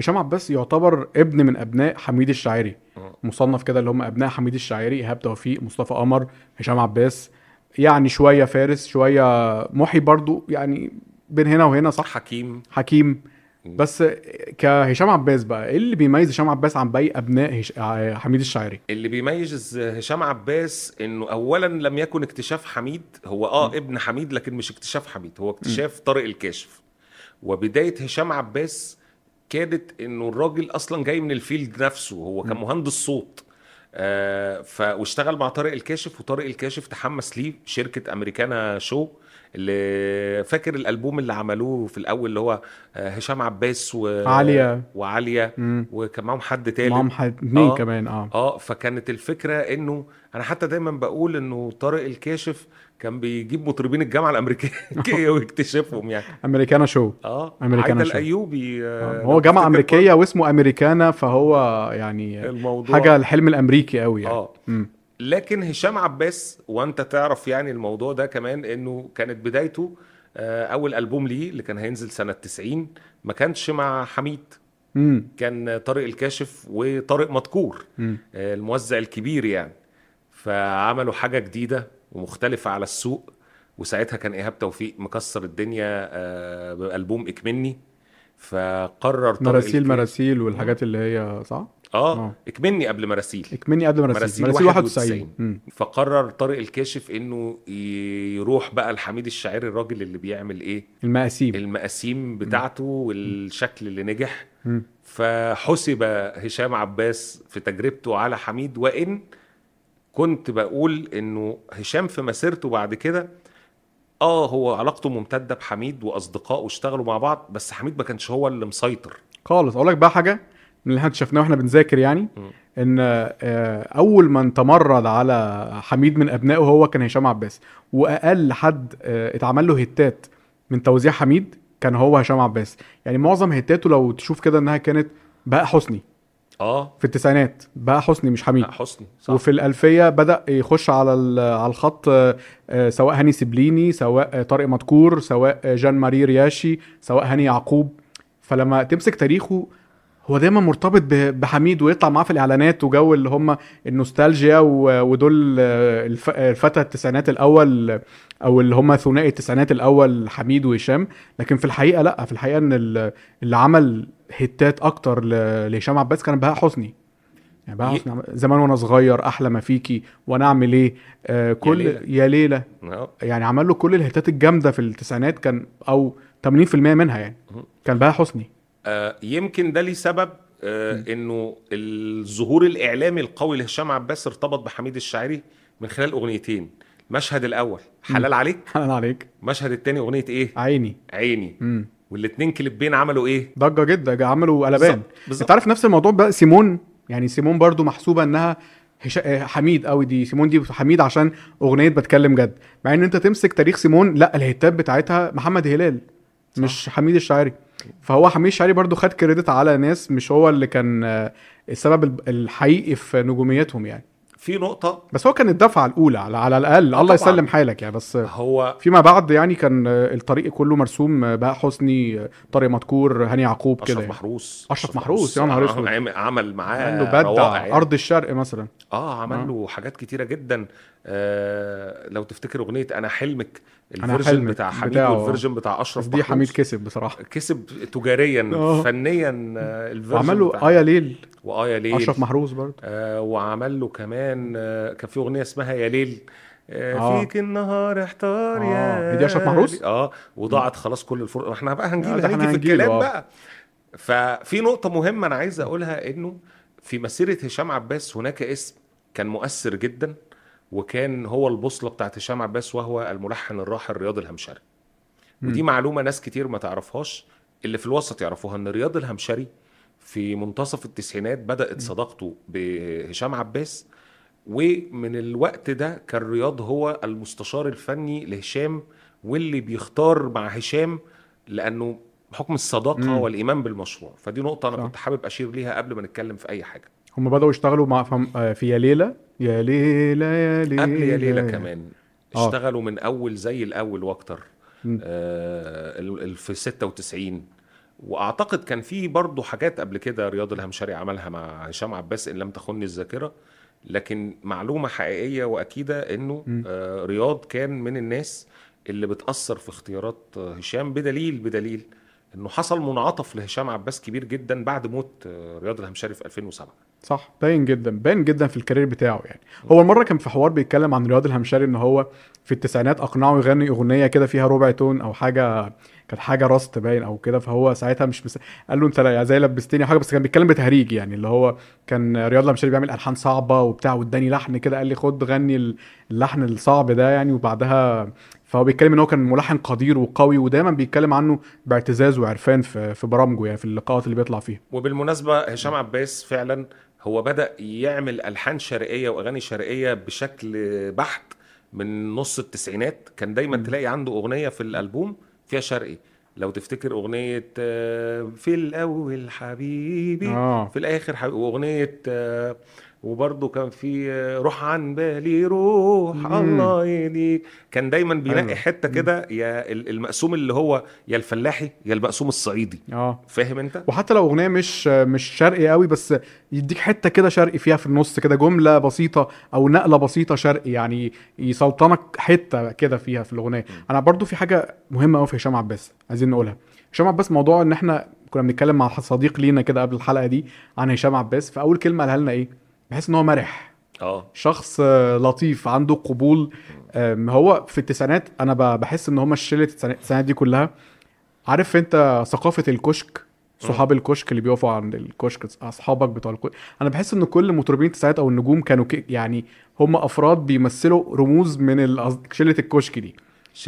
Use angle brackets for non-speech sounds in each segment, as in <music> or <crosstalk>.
هشام عباس يعتبر ابن من أبناء حميد الشاعري. آه. مصنف كده اللي هم أبناء حميد الشاعري إيهاب توفيق مصطفى قمر هشام عباس. يعني شوية فارس شوية محي برضو يعني بين هنا وهنا صح؟ حكيم. حكيم. بس كهشام عباس بقى إيه اللي بيميز هشام عباس عن باقي أبناء هش... آه، حميد الشاعري؟ اللي بيميز هشام عباس إنه اولا لم يكن اكتشاف حميد هو آه ابن حميد لكن مش اكتشاف حميد هو اكتشاف طارق الكاشف. وبداية هشام عباس كانت إنه الراجل أصلا جاي من الفيلد نفسه هو كان مهندس صوت. آه ف واشتغل مع طارق الكاشف وطارق الكاشف تحمس ليه شركة أمريكانا شو. اللي فاكر الألبوم اللي عملوه في الأول اللي هو آه، هشام عباس و... عالية. وعالية مم. وكان معاهم حد تالت معاهم حد- اتنين آه. كمان آه آه فكانت الفكرة إنه أنا حتى دايما بقول إنه طارق الكاشف كان بيجيب مطربين الجامعة الأمريكية <laughs> ويكتشفهم يعني أمريكانا شو آه أمريكانا عايدة شو. الأيوبي آه. آه هو جامعة أمريكية واسمه أمريكانا فهو يعني الموضوع حاجة الحلم الأمريكي قوي يعني آه مم. لكن هشام عباس وأنت تعرف يعني الموضوع ده كمان إنه كانت بدايته آه، أول ألبوم ليه اللي كان هينزل سنة 90 ما كانش مع حميد. مم. كان طارق الكاشف وطارق مدكور. آه، الموزع الكبير يعني. فعملوا حاجة جديدة ومختلفة على السوق وساعتها كان إيهاب توفيق مكسر الدنيا آه، بألبوم إكمني. فقرر طارق مراسيل مراسيل والحاجات اللي هي صح؟ آه آه. اكمني قبل مراسيل اكمني قبل مراسيل مراسيل مراسيل 91. 91 مم. فقرر طارق الكاشف إنه يروح بقى لحميد الشاعري الراجل اللي بيعمل إيه؟ المقاسيم. المقاسيم بتاعته والشكل اللي نجح. مم. فحسب هشام عباس في تجربته على حميد وإن كنت بقول إنه هشام في مسيرته بعد كده آه هو علاقته ممتدة بحميد وأصدقائه اشتغلوا مع بعض بس حميد ما كانش هو اللي مسيطر. خالص. أقول لك بقى حاجة. من اللي إحنا شفناه وإحنا بنذاكر يعني. إن آه، أول من تمرد على حميد من أبنائه هو كان هشام عباس. وأقل حد آه، اتعمل له هتات من توزيع حميد كان هو هشام عباس. يعني معظم هتاته لو تشوف كده إنها كانت بهاء حسني. آه. في التسعينات بهاء حسني مش حميد. لا حسني صح. وفي الألفية بدأ يخش على على الخط آه، سواء هاني سبليني سواء طارق مدكور سواء جان ماري رياشي سواء هاني يعقوب. فلما تمسك تاريخه هو دايما مرتبط بحميد ويطلع معاه في الإعلانات وجو اللي هم النوستالجيا ودول آه، الف- الفتى التسعينات الأول أو اللي هم ثنائي التسعينات الأول حميد وهشام لكن في الحقيقة لأ في الحقيقة إن ال- اللي عمل هتات أكتر لهشام عباس كان بهاء حسني يعني بهاء حسني زمان وأنا صغير أحلى ما فيكي وأنا أعمل إيه آه كل ليلى. يا ليلى آه. يعني عمل له كل الهتات الجامدة في التسعينات كان أو 80% منها يعني. كان بهاء حسني يمكن ده ليه سبب آه، إنه الظهور الإعلامي القوي لهشام عباس ارتبط بحميد الشاعري من خلال أغنيتين. المشهد الأول حلال عليك. <laughs> حلال عليك. المشهد الثاني أغنية إيه؟ عيني. عيني. امم والاتنين كليبين عملوا إيه؟ ضجة جدا عملوا قلبان. أنت عارف نفس الموضوع بقى سيمون؟ يعني سيمون برضو محسوبة إنها. آه، حميد قوي دي سيمون دي حميد عشان أغنية بتكلم جد. مع إن أنت تمسك تاريخ سيمون لأ ال hit ات بتاعتها محمد هلال صح. مش حميد الشاعري. فهو حميد الشاعري برضو خد credit على ناس مش هو اللي كان آه، السبب الحقيقي في نجوميتهم يعني. في نقطة بس هو كان الدفعة الأولى على, على الأقل آه الله طبعاً. يسلم حالك يعني بس هو فيما بعد يعني كان آه، الطريق كله مرسوم آه، بهاء حسني آه، طارق مدكور هاني يعقوب كده يعني. محروس أشرف محروس، يا نهار أسود. عم- عمل معاه عمل له بدع يعني. أرض الشرق مثلا آه عمل آه. له حاجات كتيرة جدا آه لو تفتكر أغنية أنا حلمك أنا الفيرجن بتاع حميد بتاعه، آه. والفيرجن بتاع بس أشرف دي محروس حميد كسب بصراحة كسب تجاريا آه. فنيا آه، الفيرجن وعمل له بتاع- آيا ليل وآية ليل أشرف محروس برضه آه وعمل له كمان آه كان في أغنية اسمها يا ليل آه آه. فيك النهار احتار آه. يا دي أشرف محروس؟ آه وضاعت خلاص كل الفرق إحنا بقى هنجيب آه، هنيجي في الكلام آه. بقى ففي نقطة مهمة أنا عايز أقولها إنه في مسيرة هشام عباس هناك اسم كان مؤثر جدا وكان هو البوصلة بتاعت هشام عباس وهو الملحن الراحل رياض الهمشري ودي. معلومة ناس كتير ما تعرفهاش اللي في الوسط يعرفوها إن رياض الهمشري في منتصف التسعينات بدأت صداقته بهشام عباس ومن الوقت ده كان رياض هو المستشار الفني لهشام واللي بيختار مع هشام لأنه بحكم الصداقة مم. والإيمان بالمشروع فدي نقطة أنا صح. كنت حابب أشير ليها قبل ما نتكلم في أي حاجة هم بدأوا يشتغلوا مع فم... آه، في يا ليلى يا ليلى يا ليلى قبل يا ليلى كمان آه. اشتغلوا من أول زي الأول وأكتر. آه في 96 وأعتقد كان في برضه حاجات قبل كده رياض الهمشري عملها مع هشام عباس إن لم تخني الذاكرة لكن معلومة حقيقية وأكيدة إنه. آه، رياض كان من الناس اللي بتأثر في اختيارات آه، هشام بدليل بدليل إنه حصل منعطف لهشام عباس كبير جدا بعد موت آه، رياض الهمشري في 2007 صح باين جدا باين جدا في الكارير بتاعه يعني هو المره كان في حوار بيتكلم عن رياض الهمشري إن هو في التسعينات أقنعه يغني أغنية كده فيها ربع تون أو حاجة كانت حاجة راست باين أو كده فهو ساعتها مش مس... قال له أنت لا- زي لبستني حاجة بس كان بيتكلم بتهريج يعني اللي هو كان رياض الهمشري بيعمل ألحان صعبة وبتاع واداني لحن كده قال لي خد غني اللحن الصعب ده يعني وبعدها فهو بيتكلم إن هو كان ملحن قدير وقوي ودايما بيتكلم عنه باعتزاز وعرفان في في برامجه يعني في اللقاءات اللي بيطلع فيها وبالمناسبة هشام عباس فعلا هو بدأ يعمل ألحان شرقية وأغاني شرقية بشكل بحت من نص التسعينات كان دايما. تلاقي عنده أغنية في الألبوم فيها شرقي. لو تفتكر أغنية آه، في الأول حبيبي آه. في الآخر حبيبي وأغنية آه، وبرضه كان في آه، روح عن بالي روح مم. الله يهديك. كان دايما بينقي أيوة. حتة كده يا ال- المقسوم اللي هو يا الفلاحي يا المقسوم الصعيدي. آه. فاهم أنت؟ وحتى لو أغنية مش مش شرقي قوي بس يديك حتة كده شرقي فيها في النص كده جملة بسيطة أو نقلة بسيطة شرقي يعني يسلطنك حتة كده فيها في الأغنية. أنا برضو في حاجة مهمة قوي في هشام عباس عايزين نقولها. هشام عباس موضوع إن إحنا كنا بنتكلم مع صديق لينا كده قبل الحلقة دي عن هشام عباس فأول كلمة قالها لنا إيه؟ بحس إن هو مرح. آه. شخص لطيف عنده قبول. هو في التسعينات أنا بحس إن هم شله التسعينات دي كلها. عارف أنت ثقافة الكشك؟ صحاب الكشك اللي بيقفوا عند الكشك أصحابك بتوع الكشك. أنا بحس إن كل مطربين التسعينات أو النجوم كانوا. يعني هم أفراد بيمثلوا رموز من. شلة الكشك دي.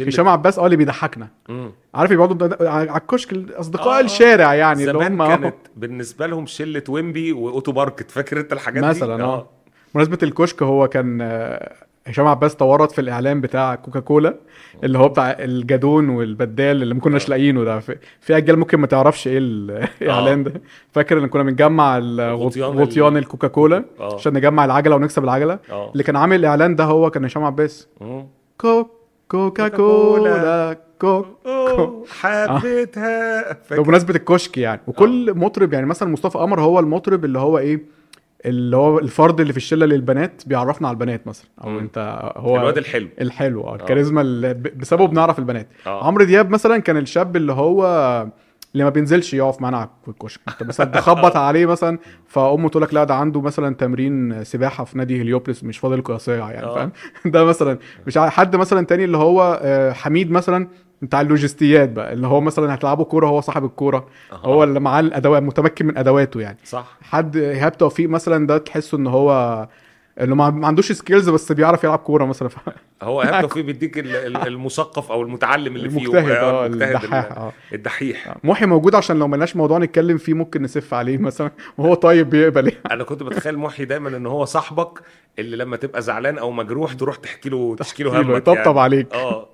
هشام عباس آه اللي بيضحكنا. مم. عارف بيقعدوا بد- على الكشك أصدقاء آه، الشارع يعني اللي زمان هم. كانت بالنسبة لهم شلة ويمبي وأوتو ماركت فاكر أنت الحاجات دي؟ مثلا آه. بمناسبة الكشك هو كان آه، هشام عباس تورط في الإعلان بتاع كوكاكولا اللي هو بتاع الجدون والبدال اللي ما كناش آه. لاقيينه ده. في, في أجيال ممكن ما تعرفش إيه <laughs> الإعلان ده. فاكر إن كنا بنجمع غطيان ال- غطيان الكوكاكولا آه. عشان نجمع العجلة ونكسب العجلة. اللي كان عامل الإعلان ده هو كان هشام عباس. مم. كوك كوكاكولا. كوك أوه، حبيتها. فاكر بمناسبة الكشك يعني وكل مطرب يعني مثلا مصطفى قمر هو المطرب اللي هو إيه اللي هو الفرد اللي في الشلة للبنات بيعرفنا على البنات مثلا أو مم. أنت هو الواد الحلو. الحلو آه الكاريزما اللي بسببه بنعرف البنات. آه. عمرو دياب مثلا كان الشاب اللي هو اللي ما بينزلش يقف معانا في الكشك. انت مثلا تخبط <laughs> عليه مثلا فأمه تقول لك لا ده عنده مثلا تمرين سباحة في نادي هليوبلس مش فاضل قياسية يعني آه. فاهم؟ <laughs> ده مثلا مش حد مثلا تاني اللي هو آه، حميد مثلا بتاع اللوجستيات بقى اللي هو مثلا هتلعبوا كورة هو صاحب الكورة. هو اللي معاه الأدوات متمكن من أدواته يعني. صح. حد إيهاب توفيق مثلا ده تحسه إن هو انه ما عندوش skills بس بيعرف يلعب كورة مثلا. ف... <laughs> هو ايهاب توفيق بيديك ال- ال- <laughs> المثقف أو المتعلم اللي فيه. المجتهد آه المجتهد الدحاح ال- آه. الدحيح. محي موجود عشان لو ملناش موضوع نتكلم فيه ممكن نسف عليه مثلا وهو طيب بيقبل يعني. أنا كنت بتخيل محي دايما إن هو صاحبك اللي لما تبقى زعلان أو مجروح تروح تحكي له تشكي له همك يطبطب يعني. عليك. آه.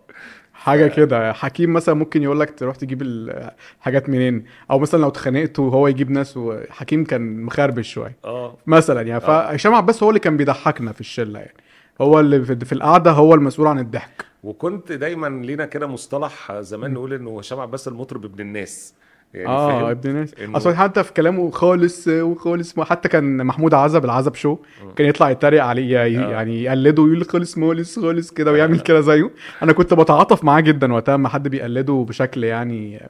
حاجة كده. حكيم مثلا ممكن يقول لك تروح تجيب الحاجات منين؟ أو مثلا لو اتخانقت وهو يجيب ناس وحكيم كان مخربش شوية. آه. مثلا يعني آه. فهشام عباس هو اللي كان بيضحكنا في الشلة يعني. هو اللي في في القعدة هو المسؤول عن الضحك. وكنت دايما لينا كده مصطلح زمان نقول إنه هشام عباس المطرب ابن الناس. يعني آه؟ ابن ناس إنه- أصلا حتى في كلامه خالص وخالص ما حتى كان محمود عزب العزب شو كان يطلع يتريق عليه آه. يعني يقلده ويقول خالص مالس خالص كده ويعمل كده زيه أنا كنت بتعاطف معاه جدا وقتها ما حد بيقلده بشكل يعني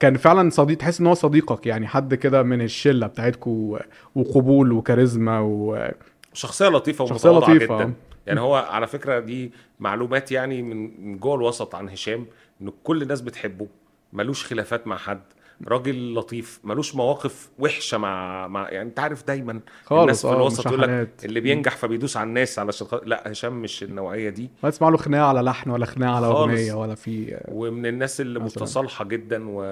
كان فعلا صديق تحس إن هو صديقك يعني حد كده من الشلة بتاعتكم وقبول وكاريزما و... شخصية لطيفة ومتواضعة جدا آه. يعني هو على فكرة دي معلومات يعني من جوه الوسط عن هشام إن كل الناس بتحبه ملوش خلافات مع حد راجل لطيف ملوش مواقف وحشة مع مع يعني انت عارف دايما خالص الناس في آه الوسط يقول لك. اللي بينجح فبيدوس على الناس علشان خ... لا هشام مش النوعية دي ما تسمع له خناقة على لحن ولا خناقة على. أغنية ولا في ومن الناس اللي. متصالحة جدا و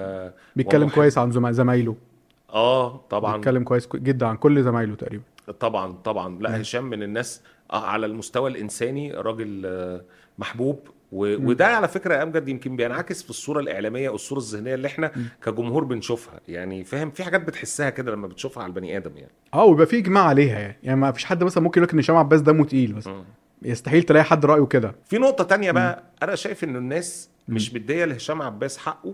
بيتكلم ومحب. كويس عن زما- زمايله آه طبعا بيتكلم كويس كو- جدا عن كل زمايله تقريبا طبعا طبعا لا. هشام من الناس آه، على المستوى الإنساني راجل آه، محبوب و... وده على فكرة يا أمجد يمكن بينعكس في الصورة الإعلامية أو الصورة الذهنية اللي إحنا. كجمهور بنشوفها. يعني فاهم؟ في حاجات بتحسها كده لما بتشوفها على البني آدم يعني. آه ويبقى في إجماع عليها يعني. يعني ما فيش حد مثلا ممكن يقول لك إن هشام عباس دمه تقيل مثلا. يستحيل تلاقي حد رأيه كده. في نقطة تانية بقى. أنا شايف إن الناس مش مدية لهشام عباس حقه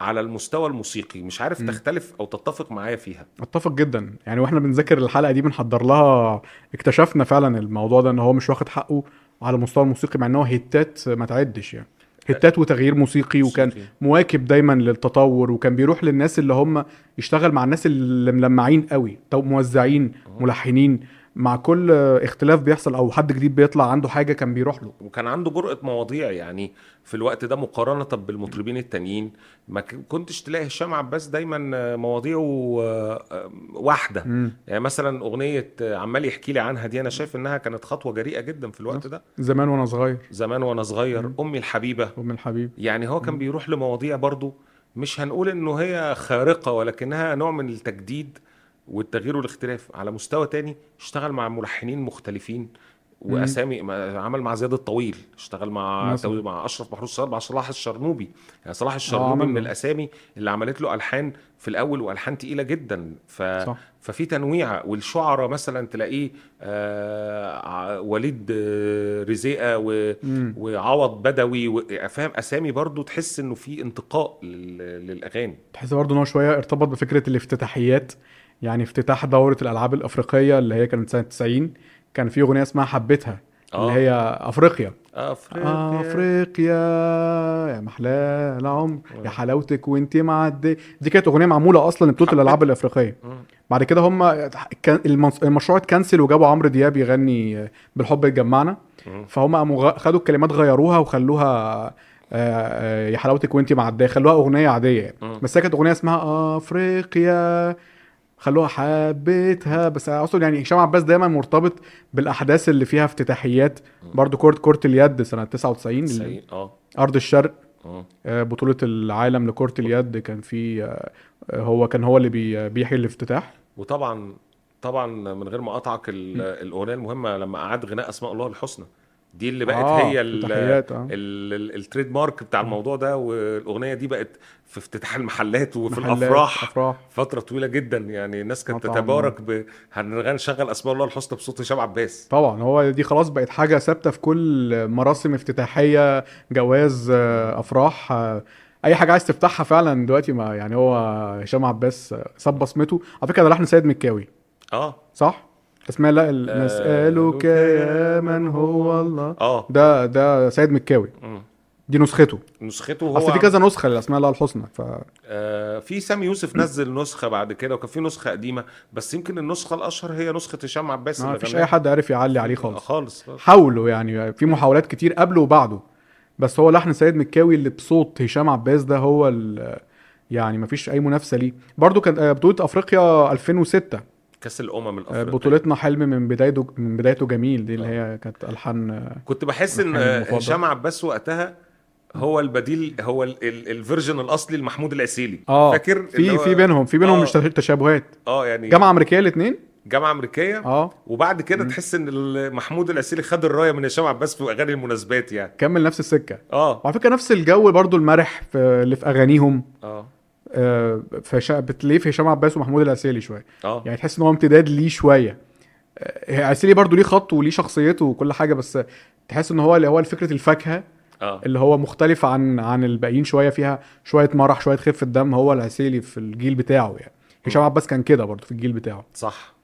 على المستوى الموسيقي. مش عارف مم. تختلف أو تتفق معايا فيها. أتفق جدا. يعني وإحنا بنذاكر الحلقة دي بنحضر لها اكتشفنا فعلا الموضوع ده إن هو مش واخد حقه. على المستوى الموسيقي مع ان هو هيتات ما تعدش يعني. هيتات وتغيير موسيقي وكان. مواكب دايما للتطور وكان بيروح للناس اللي هم يشتغل مع الناس اللي ملمعين قوي موزعين ملحنين. مع كل اختلاف بيحصل أو حد جديد بيطلع عنده حاجة كان بيروح له. وكان عنده جرأة مواضيع يعني في الوقت ده مقارنة بالمطربين التانيين. ما كنتش تلاقي هشام عباس دايما مواضيعه آه، واحدة. مم. يعني مثلا أغنية آه، عمال يحكي لي عنها دي أنا شايف إنها كانت خطوة جريئة جدا في الوقت ده. زمان وأنا صغير. زمان وأنا صغير. مم. أمي الحبيبة. ام الحبيب يعني هو كان بيروح لمواضيع برضو مش هنقول إنه هي خارقة ولكنها نوع من التجديد. والتغيير والاختلاف على مستوى تاني اشتغل مع ملحنين مختلفين وأسامي عمل مع زياد الطويل اشتغل مع مع أشرف محروس صالح مع صلاح الشرنوبي. يعني صلاح الشرنوبي عمل من. الأسامي اللي عملت له ألحان في الأول وألحان تقيلة جدا. ف صح. ففي تنويع والشعراء مثلا تلاقيه آه وليد آه، رزيقة و... مم. وعوض بدوي و... فاهم؟ أسامي برضو تحس إنه في انتقاء لل... للأغاني. تحس برضه إن هو شوية ارتبط بفكرة الافتتاحيات. يعني افتتاح دورة الألعاب الأفريقية اللي هي كانت سنة 90 كان في أغنية اسمها حبيتها آه. اللي هي أفريقيا أفريقيا أفريقيا يا محلاه العمر آه. يا حلاوتك وانت معدي دي كانت أغنية معمولة أصلا لبطولة الألعاب الأفريقية. بعد كده هم المشروع اتكنسل وجابوا عمرو دياب يغني بالحب يجمعنا مم. فهم قاموا خدوا الكلمات غيروها وخلوها آه، آه، يا حلاوتك وانت معدية خلوها أغنية عادية يعني. بس هي كانت أغنية اسمها أفريقيا خلوها حبيتها بس أقصد يعني هشام عباس دايما مرتبط بالأحداث اللي فيها افتتاحيات. برضو كره كره اليد سنة 99 اللي آه. أرض الشرق. آه. آه، بطولة العالم لكره اليد كان في آه، هو كان هو اللي بي- بيحيي الافتتاح. وطبعا طبعا من غير ما أقطعك ال- الأغنية المهمة لما أعاد غناء أسماء الله الحسنى دي اللي بقت آه، هي آه. ال- ال- التريد مارك بتاع الموضوع ده والأغنية دي بقت في افتتاح المحلات وفي محلات، الأفراح أفراح. فترة طويلة جدا. يعني الناس كانت آه،. تتبارك ب هنشغل أسماء الله الحسنى بصوت هشام عباس. طبعا هو دي خلاص بقت حاجة ثابتة في كل مراسم افتتاحية جواز آه، أفراح آه، أي حاجة عايز تفتحها فعلا دلوقتي ما يعني هو هشام عباس آه، ساب بصمته. على فكرة ده لحن سيد مكاوي. آه. صح؟ اسمها لا آه، نسألك يا من هو الله. آه. ده ده سيد مكاوي. مم. دي نسخته. نسخته هو اصل في كذا نسخة لاسماء الله الحسنى ف آه في سامي يوسف نزل نسخة بعد كده وكان في نسخة قديمة بس يمكن النسخة الأشهر هي نسخة هشام عباس ما فيش. أي حد عارف يعلي عليه آه، خالص. خالص خالص. حاولوا يعني في محاولات كتير قبله وبعده. بس هو لحن سيد مكاوي اللي بصوت هشام عباس ده هو يعني مفيش أي منافسة ليه. برضو كانت آه، بطولة أفريقيا 2006 كاس الأمم آه، الأفريقية. بطولتنا حلم من بدايته من بدايته جميل دي اللي هي كانت ألحان آه، كنت بحس إن. هشام عباس وقتها هو البديل هو ال- ال- الفيرجن الأصلي لمحمود العسيلي. آه فاكر في هو- في بينهم في بينهم آه. مش تشابهات. آه يعني جامعة أمريكية الاثنين جامعة أمريكية. آه. وبعد كده تحس إن محمود العسيلي خد الراية من هشام عباس في أغاني المناسبات يعني. كمل نفس السكة. آه. وعلى فكرة نفس الجو برضو المرح في اللي في أغانيهم. آه. آه، في هشام- بتلاقيه في هشام عباس ومحمود العسيلي شوية؟ آه. يعني تحس إن هو امتداد ليه شوية. آه، عسيلي برضو ليه خط وليه شخصيته وكل حاجة بس تحس إن هو اللي هو فكره الفاكهة آه. اللي هو مختلف عن عن الباقيين شوية فيها شوية مرح شوية خفه دم هو العسيلي في الجيل بتاعه يعني. هشام عباس كان كده برضو في الجيل بتاعه. صح.